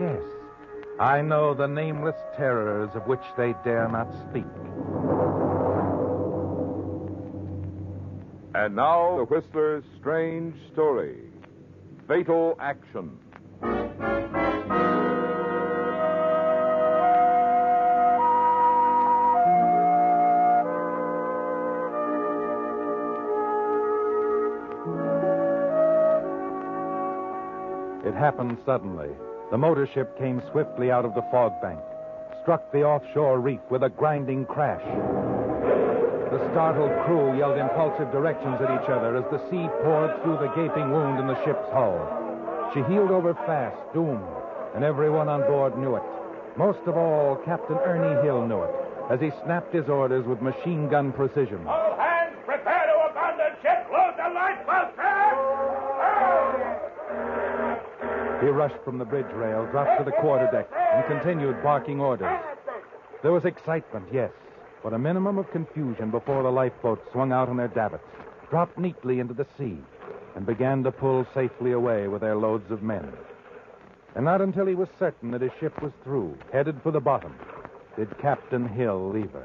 Yes, I know the nameless terrors of which they dare not speak. And now, The Whistler's strange story Fatal Action. It happened suddenly. The motor ship came swiftly out of the fog bank, struck the offshore reef with a grinding crash. The startled crew yelled impulsive directions at each other as the sea poured through the gaping wound in the ship's hull. She heeled over fast, doomed, and everyone on board knew it. Most of all, Captain Ernie Hill knew it, as he snapped his orders with machine gun precision. He rushed from the bridge rail, dropped to the quarterdeck, and continued barking orders. There was excitement, yes, but a minimum of confusion before the lifeboats swung out on their davits, dropped neatly into the sea, and began to pull safely away with their loads of men. And not until he was certain that his ship was through, headed for the bottom, did Captain Hill leave her.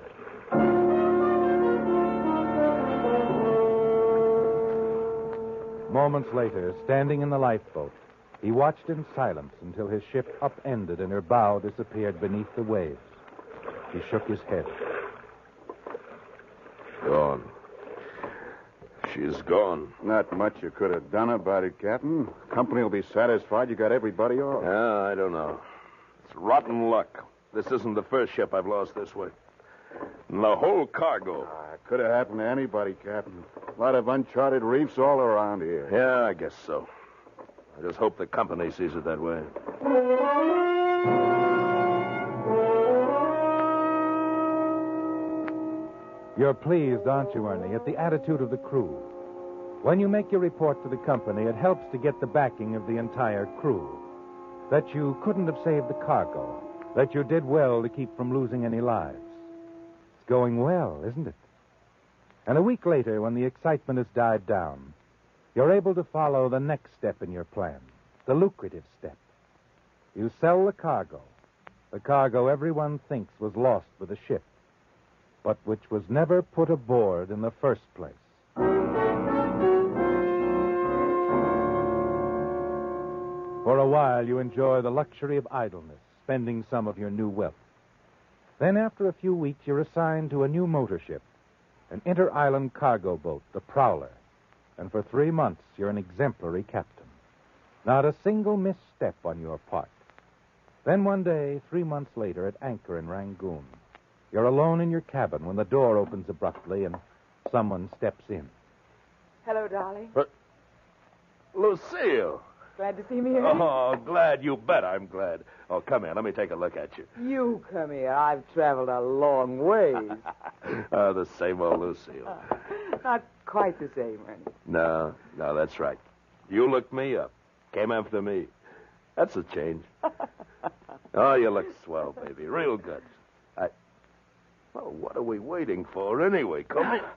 Moments later, standing in the lifeboat, he watched in silence until his ship upended and her bow disappeared beneath the waves. He shook his head. Gone. She's gone. Not much you could have done about it, Captain. Company will be satisfied you got everybody off. Yeah, I don't know. It's rotten luck. This isn't the first ship I've lost this way. And the whole cargo. Ah, could have happened to anybody, Captain. A lot of uncharted reefs all around here. Yeah, I guess so. I just hope the company sees it that way. You're pleased, aren't you, Ernie, at the attitude of the crew? When you make your report to the company, it helps to get the backing of the entire crew. That you couldn't have saved the cargo. That you did well to keep from losing any lives. It's going well, isn't it? And a week later, when the excitement has died down, you're able to follow the next step in your plan, the lucrative step. You sell the cargo, the cargo everyone thinks was lost with the ship, but which was never put aboard in the first place. For a while, you enjoy the luxury of idleness, spending some of your new wealth. Then, after a few weeks, you're assigned to a new motor ship, an inter island cargo boat, the Prowler. And for three months, you're an exemplary captain. Not a single misstep on your part. Then one day, three months later, at anchor in Rangoon, you're alone in your cabin when the door opens abruptly and someone steps in. Hello, darling. Lucille! Glad to see me here. Eh? Oh, glad you bet I'm glad. Oh, come here. Let me take a look at you. You come here. I've traveled a long ways. oh, the same old Lucille. Not quite the same, Ernie. No, no, that's right. You looked me up. Came after me. That's a change. oh, you look swell, baby. Real good. I. Well, what are we waiting for anyway? Come here.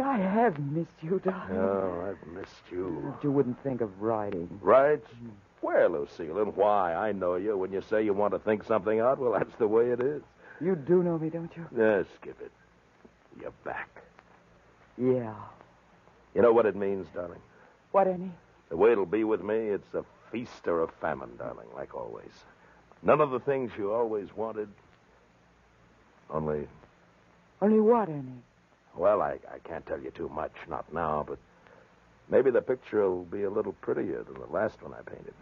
I have missed you, darling. Oh, I've missed you. You wouldn't think of writing. Right? Hmm. Where, Lucille, and why? I know you. When you say you want to think something out, well, that's the way it is. You do know me, don't you? Yeah, skip it. You're back. Yeah. You know what it means, darling? What, Annie? The way it'll be with me, it's a feast or a famine, darling, like always. None of the things you always wanted. Only, Only what, Ernie? Well, I, I can't tell you too much, not now, but maybe the picture will be a little prettier than the last one I painted.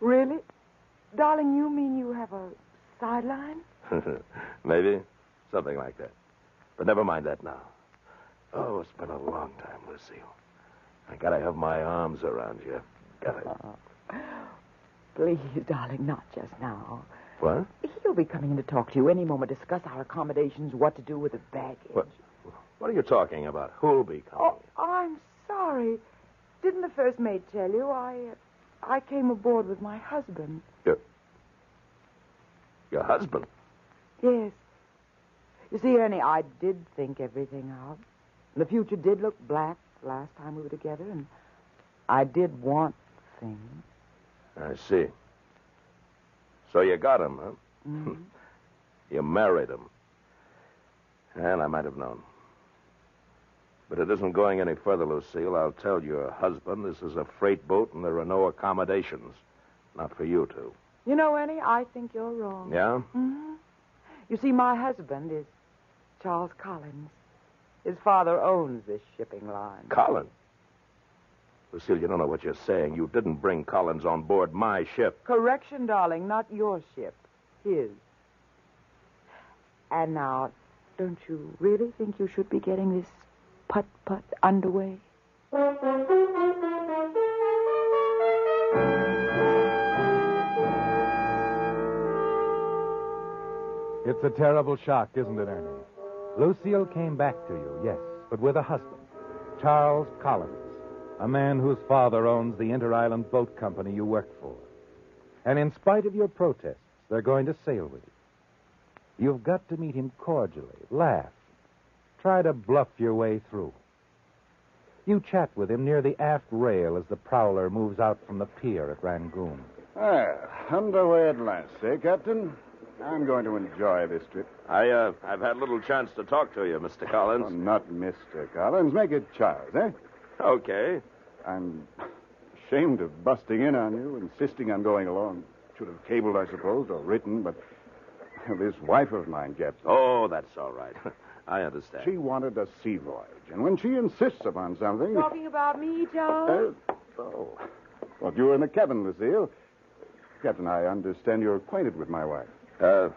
Really? Darling, you mean you have a sideline? maybe. Something like that. But never mind that now. Oh, it's been a long time, Lucille. I gotta have my arms around you. Got it. Please, darling, not just now. What? He'll be coming in to talk to you any moment, discuss our accommodations, what to do with the baggage. What? What are you talking about? Who'll be coming? Oh, I'm sorry. Didn't the first mate tell you? I, uh, I came aboard with my husband. Your your husband? Yes. You see, Ernie, I did think everything out. The future did look black last time we were together, and I did want things. I see. So you got him, huh? Mhm. You married him. And I might have known. But it isn't going any further, Lucille. I'll tell your husband this is a freight boat and there are no accommodations. Not for you two. You know, Annie, I think you're wrong. Yeah? hmm You see, my husband is Charles Collins. His father owns this shipping line. Collins. Lucille, you don't know what you're saying. You didn't bring Collins on board my ship. Correction, darling, not your ship. His. And now, don't you really think you should be getting this putt putt underway? It's a terrible shock, isn't it, Ernie? Lucille came back to you, yes, but with a husband, Charles Collins, a man whose father owns the Inter Island Boat Company you work for. And in spite of your protests, they're going to sail with you. You've got to meet him cordially, laugh, try to bluff your way through. You chat with him near the aft rail as the prowler moves out from the pier at Rangoon. Ah, underway at last, eh, Captain? I'm going to enjoy this trip. I, uh, I've had little chance to talk to you, Mr. Oh, Collins. not Mr. Collins. Make it Charles, eh? Okay. I'm ashamed of busting in on you, insisting on going along. Should have cabled, I suppose, or written, but this wife of mine, Captain. Oh, that's all right. I understand. She wanted a sea voyage, and when she insists upon something. Talking about me, Charles? Uh, oh. Well, you were in the cabin, Lucille. Captain, I understand you're acquainted with my wife. Uh,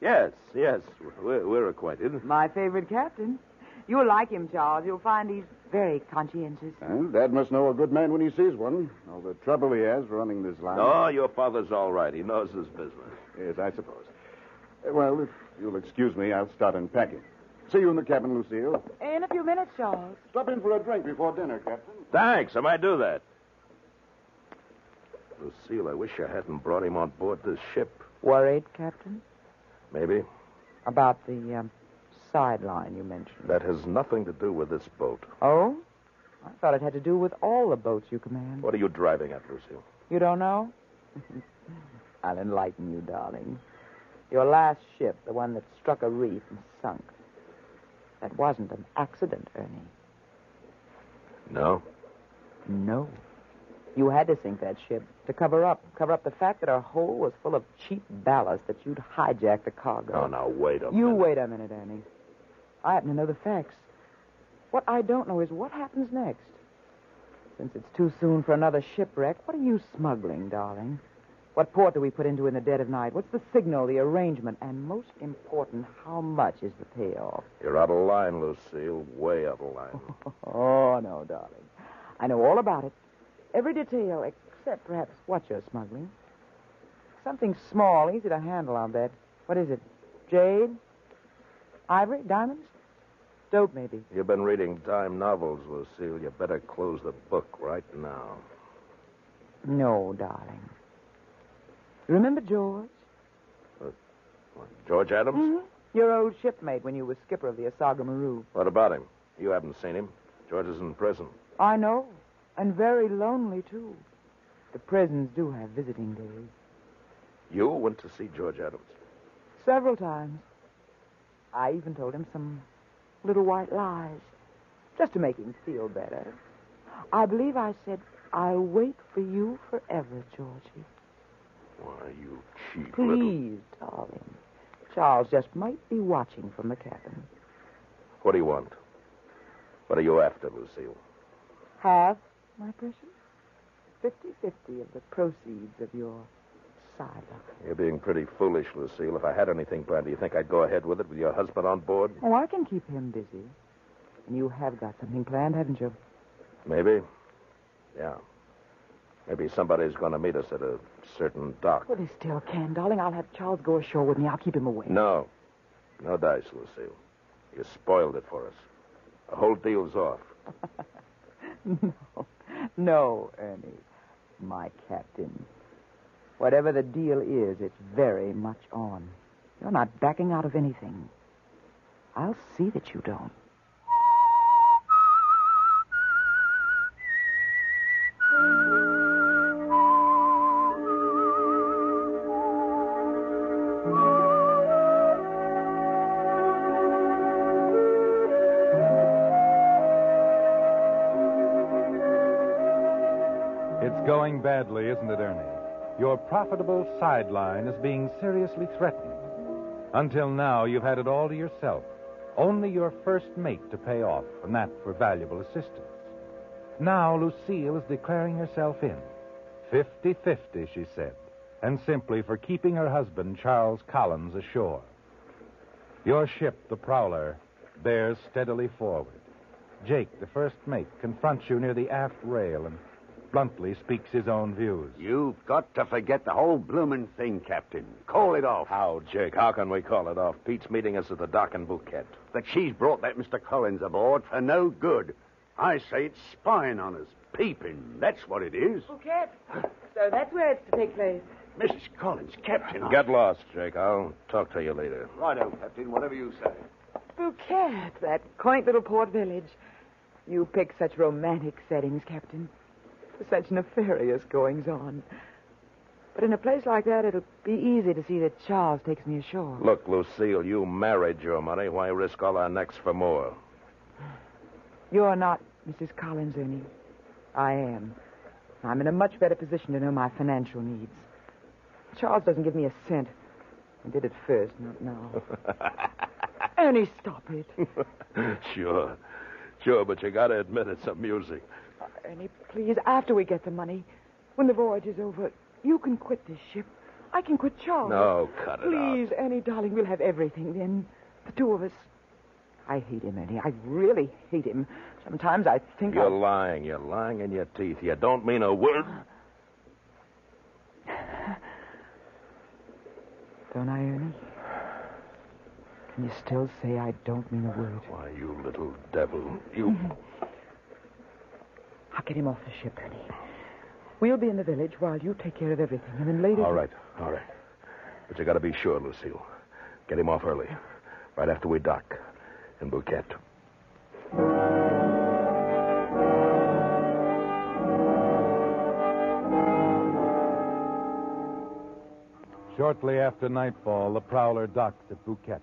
yes, yes. We're, we're acquainted. My favorite captain. You'll like him, Charles. You'll find he's very conscientious. And Dad must know a good man when he sees one. All the trouble he has running this line. Oh, your father's all right. He knows his business. Yes, I suppose. Uh, Well, if you'll excuse me, I'll start unpacking. See you in the cabin, Lucille. In a few minutes, Charles. Stop in for a drink before dinner, Captain. Thanks. I might do that. Lucille, I wish I hadn't brought him on board this ship. Worried, Captain? Maybe. About the um, sideline you mentioned. That has nothing to do with this boat. Oh? I thought it had to do with all the boats you command. What are you driving at, Lucille? You don't know? I'll enlighten you, darling. Your last ship, the one that struck a reef and sunk. That wasn't an accident, Ernie. No? No. You had to sink that ship to cover up, cover up the fact that our hull was full of cheap ballast that you'd hijacked the cargo. Oh, now, wait a You minute. You wait a minute, Ernie. I happen to know the facts. What I don't know is what happens next. Since it's too soon for another shipwreck, what are you smuggling, darling? What port do we put into in the dead of night? What's the signal, the arrangement? And most important, how much is the payoff? You're out of line, Lucille. Way out of line. Oh, no, darling. I know all about it. Every detail, except perhaps what you're smuggling. Something small, easy to handle, I'll bet. What is it? Jade? Ivory? Diamonds? Dope, maybe. You've been reading dime novels, Lucille. You better close the book right now. No, darling. Remember George? What, George Adams? Mm-hmm. Your old shipmate when you were skipper of the Asaga Maru. What about him? You haven't seen him. George is in prison. I know. And very lonely, too. The prisons do have visiting days. You went to see George Adams. Several times. I even told him some little white lies. Just to make him feel better. I believe I said, I'll wait for you forever, Georgie. Why, you cheap little... Please, darling. Charles just might be watching from the cabin. What do you want? What are you after, Lucille? Half, my precious? Fifty-fifty of the proceeds of your sideline. You're being pretty foolish, Lucille. If I had anything planned, do you think I'd go ahead with it with your husband on board? Oh, I can keep him busy. And you have got something planned, haven't you? Maybe. Yeah. Maybe somebody's going to meet us at a certain dock. Well, they still can, darling. I'll have Charles go ashore with me. I'll keep him away. No. No dice, Lucille. You spoiled it for us. The whole deal's off. no. No, Ernie. My captain. Whatever the deal is, it's very much on. You're not backing out of anything. I'll see that you don't. Badly, isn't it, Ernie? Your profitable sideline is being seriously threatened. Until now, you've had it all to yourself. Only your first mate to pay off, and that for valuable assistance. Now, Lucille is declaring herself in. 50 50, she said, and simply for keeping her husband, Charles Collins, ashore. Your ship, the Prowler, bears steadily forward. Jake, the first mate, confronts you near the aft rail and bluntly speaks his own views. You've got to forget the whole bloomin' thing, Captain. Call it off. How, Jake? How can we call it off? Pete's meeting us at the dock in Phuket. That she's brought that Mr. Collins aboard for no good. I say it's spying on us. Peeping. That's what it is. Oh, Phuket. So that's where it's to take place. Mrs. Collins, Captain. I- Get lost, Jake. I'll talk to you later. Righto, Captain. Whatever you say. Phuket, that quaint little port village. You pick such romantic settings, Captain. Such nefarious goings on. But in a place like that, it'll be easy to see that Charles takes me ashore. Look, Lucille, you married your money. Why risk all our necks for more? You're not Mrs. Collins, Ernie. I am. I'm in a much better position to know my financial needs. Charles doesn't give me a cent. He did at first, not now. Ernie, stop it. sure. Sure, but you gotta admit it's amusing. Ernie, please, after we get the money, when the voyage is over, you can quit this ship. I can quit Charles. No, cut it Please, Ernie, darling, we'll have everything then. The two of us. I hate him, Ernie. I really hate him. Sometimes I think You're I... lying. You're lying in your teeth. You don't mean a word. Don't I, Ernie? Can you still say I don't mean a word? Why, you little devil. You. I'll get him off the ship, Ernie. We'll be in the village while you take care of everything, and then later... All right, all right. But you gotta be sure, Lucille. Get him off early. Right after we dock. In Phuket. Shortly after nightfall, the Prowler docks at Phuket.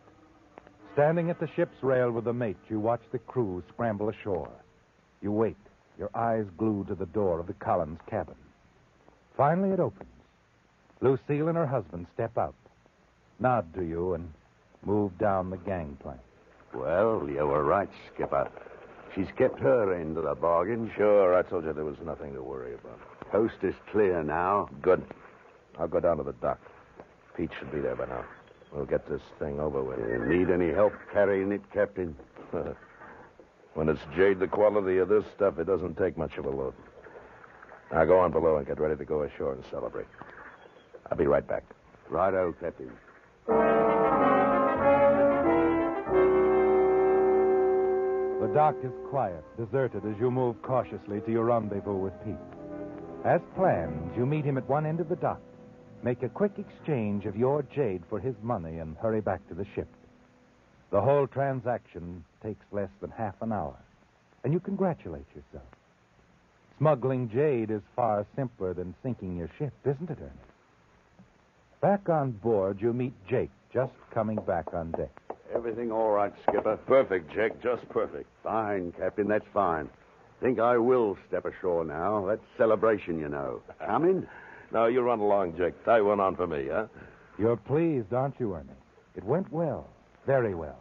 Standing at the ship's rail with the mate, you watch the crew scramble ashore. You wait, your eyes glued to the door of the Collins cabin. Finally, it opens. Lucille and her husband step out, nod to you, and move down the gangplank. Well, you were right, Skipper. She's kept her end of the bargain. Sure, I told you there was nothing to worry about. Coast is clear now. Good. I'll go down to the dock. Pete should be there by now. We'll get this thing over with. You need any help carrying it, Captain? when it's jade the quality of this stuff, it doesn't take much of a load. Now go on below and get ready to go ashore and celebrate. I'll be right back. Righto, Captain. The dock is quiet, deserted as you move cautiously to your rendezvous with Pete. As planned, you meet him at one end of the dock, make a quick exchange of your jade for his money, and hurry back to the ship. The whole transaction takes less than half an hour, and you congratulate yourself. Smuggling jade is far simpler than sinking your ship, isn't it, Ernie? Back on board, you meet Jake, just coming back on deck. Everything all right, Skipper? Perfect, Jake. Just perfect. Fine, Captain. That's fine. Think I will step ashore now. That's celebration, you know. Coming? Now, you run along, Jake. Tie one on for me, huh? You're pleased, aren't you, Ernie? It went well, very well.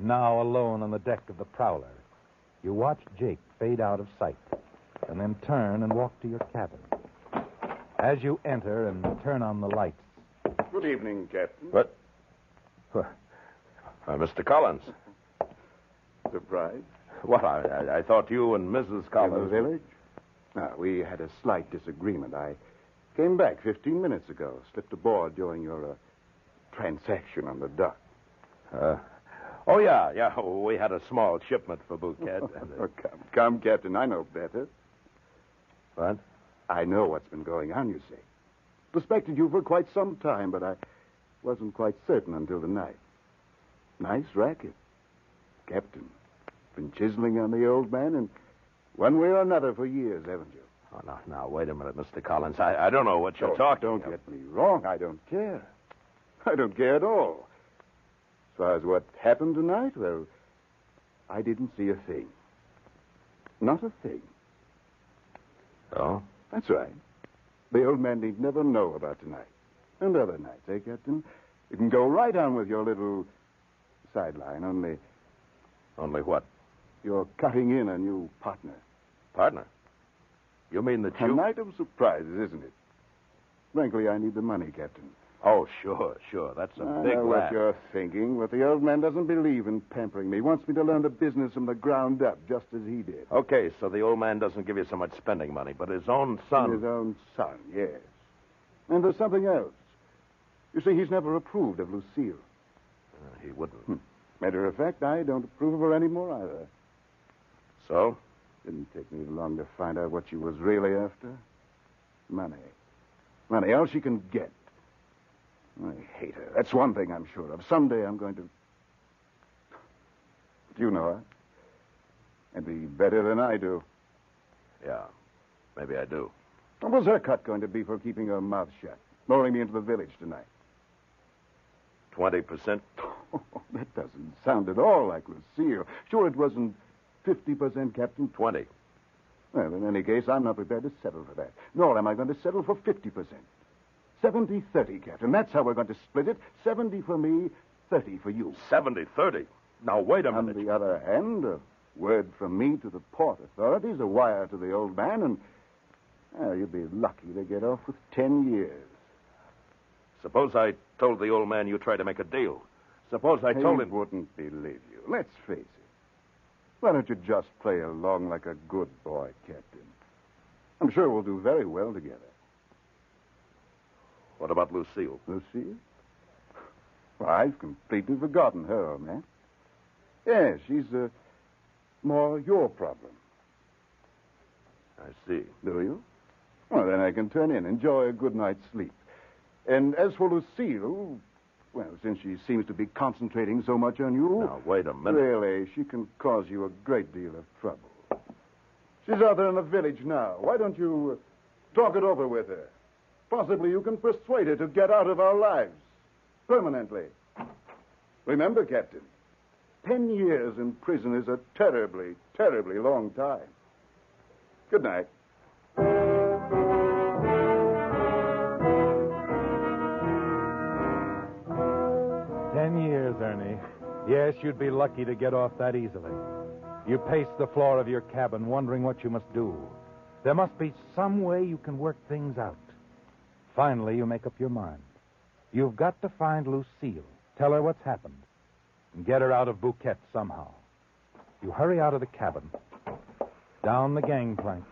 Now, alone on the deck of the Prowler, you watch Jake fade out of sight, and then turn and walk to your cabin. As you enter and turn on the lights, Good evening, Captain. What? Why, Mr. Collins. Surprise? What? I, I, I thought you and Mrs. In the Collins. village? Now, we had a slight disagreement. I came back 15 minutes ago, slipped aboard during your uh, transaction on the dock. Uh, oh, yeah, yeah. We had a small shipment for Phuket. Oh, come, come, Captain. I know better. what? I know what's been going on, you see. Suspected you for quite some time, but I wasn't quite certain until tonight. Nice racket. Captain. Been chiseling on the old man, and one way or another for years, haven't you? Oh, now, now, wait a minute, Mr. Collins. I, I don't know what you're Don't- talking Don't get me wrong. I don't care. I don't care at all. As far as what happened tonight, well, I didn't see a thing. Not a thing. Oh? That's right. The old man need never know about tonight. And other nights, eh, Captain? You can go right on with your little sideline, only Only what? you're cutting in a new partner. Partner? You mean that you. A you... night of surprises, isn't it? Frankly, I need the money, Captain. Oh, sure, sure. That's a I big know laugh. what you're thinking, but the old man doesn't believe in pampering me. He wants me to learn the business from the ground up, just as he did. Okay, so the old man doesn't give you so much spending money, but his own son... His own son, yes. And there's something else. You see, he's never approved of Lucille. Uh, he wouldn't. Hmm. Matter of fact, I don't approve of her anymore either. So? Didn't take me long to find out what she was really after. Money. Money, all she can get. I hate her. That's one thing I'm sure of. Someday I'm going to. Do you know her? And be better than I do. Yeah, maybe I do. What was her cut going to be for keeping her mouth shut? Luring me into the village tonight. 20%? that doesn't sound at all like Lucille. Sure, it wasn't 50%, Captain. 20. Well, in any case, I'm not prepared to settle for that. Nor am I going to settle for 50%. 70 30, Captain. That's how we're going to split it. 70 for me, 30 for you. 70 30. Now, wait a minute. On the other hand, a word from me to the port authorities, a wire to the old man, and. Well, you'd be lucky to get off with 10 years. Suppose I told the old man you tried to make a deal. Suppose I told he him. wouldn't believe you. Let's face it. Why don't you just play along like a good boy, Captain? I'm sure we'll do very well together. What about Lucille? Lucille? Well, I've completely forgotten her, old man. Yes, she's uh, more your problem. I see. Do you? Well, then I can turn in, enjoy a good night's sleep. And as for Lucille, well, since she seems to be concentrating so much on you, Now, wait a minute. really, she can cause you a great deal of trouble. She's out there in the village now. Why don't you uh, talk it over with her? Possibly you can persuade her to get out of our lives permanently. Remember, Captain, ten years in prison is a terribly, terribly long time. Good night. Ten years, Ernie. Yes, you'd be lucky to get off that easily. You pace the floor of your cabin, wondering what you must do. There must be some way you can work things out. Finally, you make up your mind. You've got to find Lucille, tell her what's happened, and get her out of Phuket somehow. You hurry out of the cabin, down the gangplank,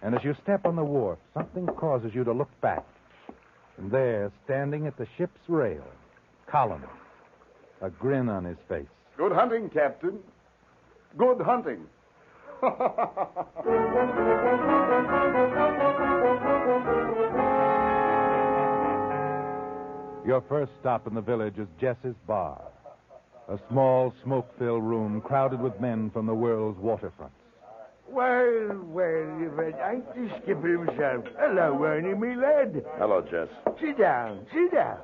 and as you step on the wharf, something causes you to look back. And there, standing at the ship's rail, Collins, a grin on his face. Good hunting, Captain. Good hunting. Your first stop in the village is Jess's Bar, a small, smoke filled room crowded with men from the world's waterfronts. Well, well, if it ain't the skipper himself. Hello, Ernie, me lad. Hello, Jess. Sit down, sit down.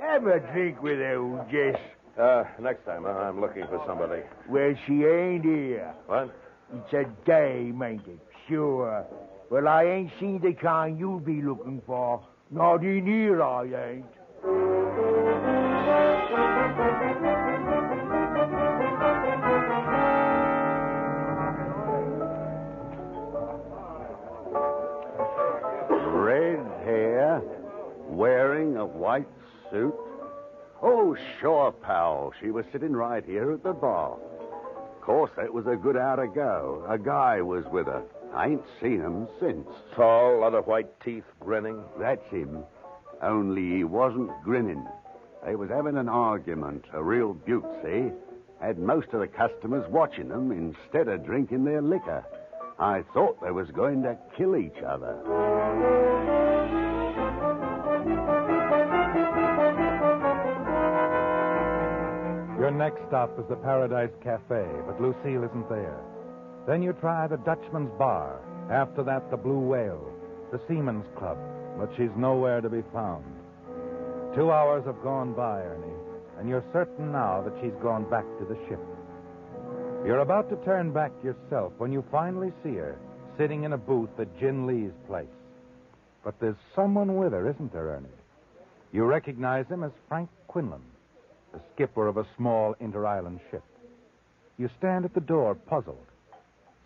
Have a drink with old Jess. Uh, next time, uh, I'm looking for somebody. Well, she ain't here. What? It's a dame, ain't it? Sure. Well, I ain't seen the kind you'll be looking for. Not in here, I ain't. Red hair, wearing a white suit. Oh, sure, pal. She was sitting right here at the bar. Of course, that was a good hour ago. A guy was with her. I ain't seen him since. Tall, lot of white teeth, grinning. That's him. Only he wasn't grinning. They was having an argument, a real beaut, see? Had most of the customers watching them instead of drinking their liquor. I thought they was going to kill each other. Your next stop is the Paradise Cafe, but Lucille isn't there. Then you try the Dutchman's Bar. After that, the Blue Whale, the Seaman's Club, but she's nowhere to be found. Two hours have gone by, Ernie, and you're certain now that she's gone back to the ship. You're about to turn back yourself when you finally see her sitting in a booth at Jin Lee's place. But there's someone with her, isn't there, Ernie? You recognize him as Frank Quinlan, the skipper of a small inter island ship. You stand at the door, puzzled.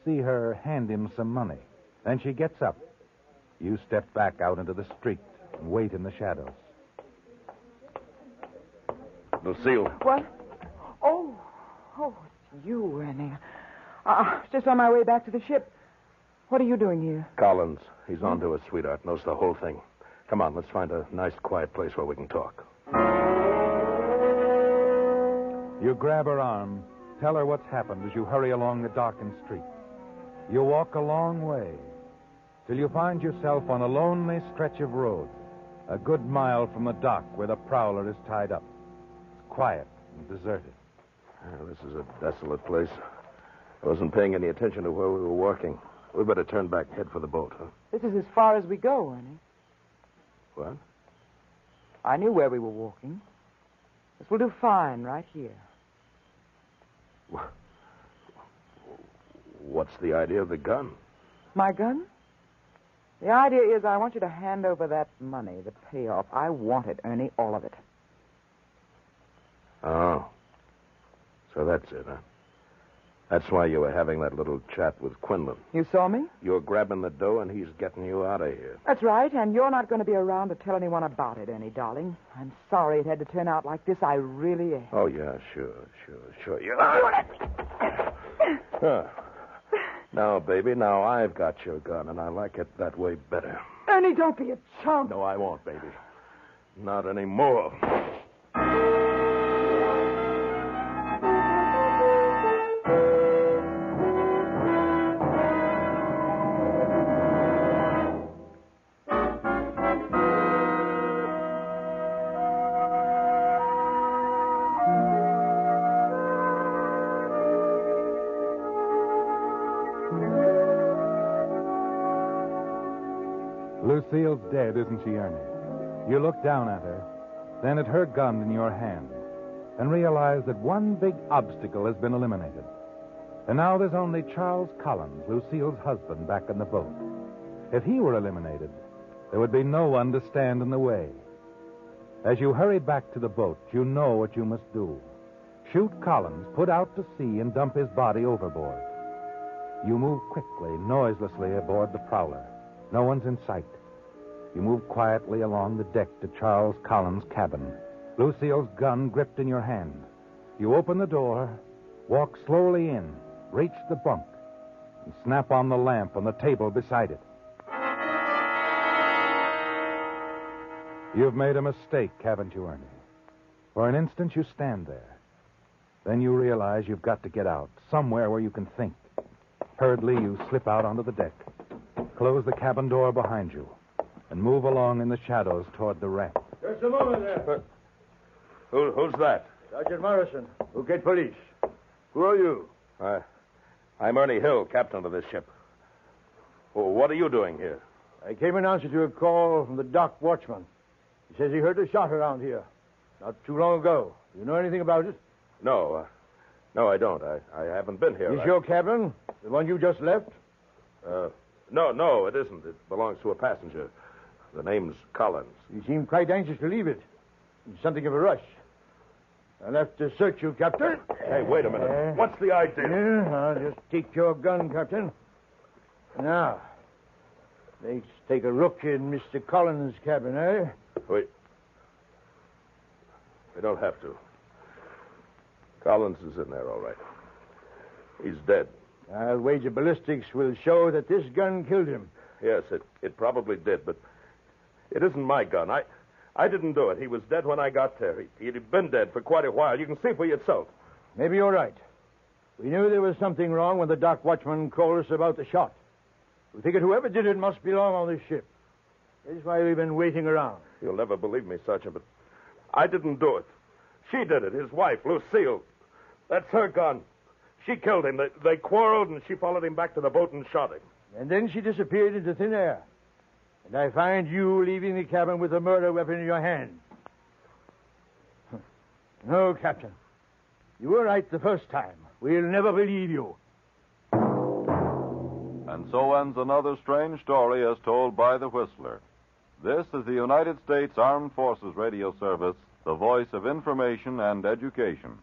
See her hand him some money. Then she gets up. You step back out into the street and wait in the shadows. Lucille. What? Oh, oh, it's you, Ernie. Uh, I was just on my way back to the ship. What are you doing here? Collins. He's on to us, sweetheart. Knows the whole thing. Come on, let's find a nice, quiet place where we can talk. You grab her arm, tell her what's happened as you hurry along the darkened street. You walk a long way till you find yourself on a lonely stretch of road, a good mile from the dock where the prowler is tied up. It's quiet and deserted. Yeah, this is a desolate place. I wasn't paying any attention to where we were walking. We better turn back, head for the boat, huh? This is as far as we go, Ernie. What? I knew where we were walking. This will do fine right here. What's the idea of the gun? My gun? The idea is I want you to hand over that money, the payoff. I want it, Ernie, all of it. Oh. So that's it, huh? That's why you were having that little chat with Quinlan. You saw me? You're grabbing the dough and he's getting you out of here. That's right, and you're not going to be around to tell anyone about it, Ernie, darling. I'm sorry it had to turn out like this. I really am. Oh, yeah, sure, sure, sure. You... Huh. Now, baby, now I've got your gun, and I like it that way better. Ernie, don't be a chump. No, I won't, baby. Not anymore. Lucille's dead, isn't she, Ernie? You look down at her, then at her gun in your hand, and realize that one big obstacle has been eliminated. And now there's only Charles Collins, Lucille's husband, back in the boat. If he were eliminated, there would be no one to stand in the way. As you hurry back to the boat, you know what you must do. Shoot Collins, put out to sea, and dump his body overboard. You move quickly, noiselessly aboard the prowler. No one's in sight. You move quietly along the deck to Charles Collins' cabin, Lucille's gun gripped in your hand. You open the door, walk slowly in, reach the bunk, and snap on the lamp on the table beside it. You've made a mistake, haven't you, Ernie? For an instant, you stand there. Then you realize you've got to get out, somewhere where you can think. Hurriedly, you slip out onto the deck, close the cabin door behind you, and move along in the shadows toward the wreck. Just a moment there. Who, who's that? Sergeant Morrison, Phuket Police. Who are you? I, I'm Ernie Hill, captain of this ship. Oh, what are you doing here? I came in answer to a call from the dock watchman. He says he heard a shot around here. Not too long ago. You know anything about it? No, uh, no, I don't. I, I haven't been here. Is I- your cabin the one you just left? Uh, no, no, it isn't. It belongs to a passenger. The name's Collins. You seem quite anxious to leave it. In something of a rush. I'll have to search you, Captain. Hey, wait a minute. Uh, What's the idea? Yeah, I'll just take your gun, Captain. Now, let's take a look in Mr. Collins' cabin, eh? Wait. We don't have to. Collins is in there, all right. He's dead. I'll wager ballistics will show that this gun killed him. Yes, it, it probably did, but it isn't my gun. I I didn't do it. He was dead when I got there. He, he'd been dead for quite a while. You can see for yourself. Maybe you're right. We knew there was something wrong when the dock watchman called us about the shot. We figured whoever did it must belong on this ship. That's why we've been waiting around. You'll never believe me, Sergeant, but I didn't do it. She did it, his wife, Lucille. That's her gun. She killed him. They, they quarreled, and she followed him back to the boat and shot him. And then she disappeared into thin air. And I find you leaving the cabin with a murder weapon in your hand. No, Captain. You were right the first time. We'll never believe you. And so ends another strange story as told by the Whistler. This is the United States Armed Forces Radio Service, the voice of information and education.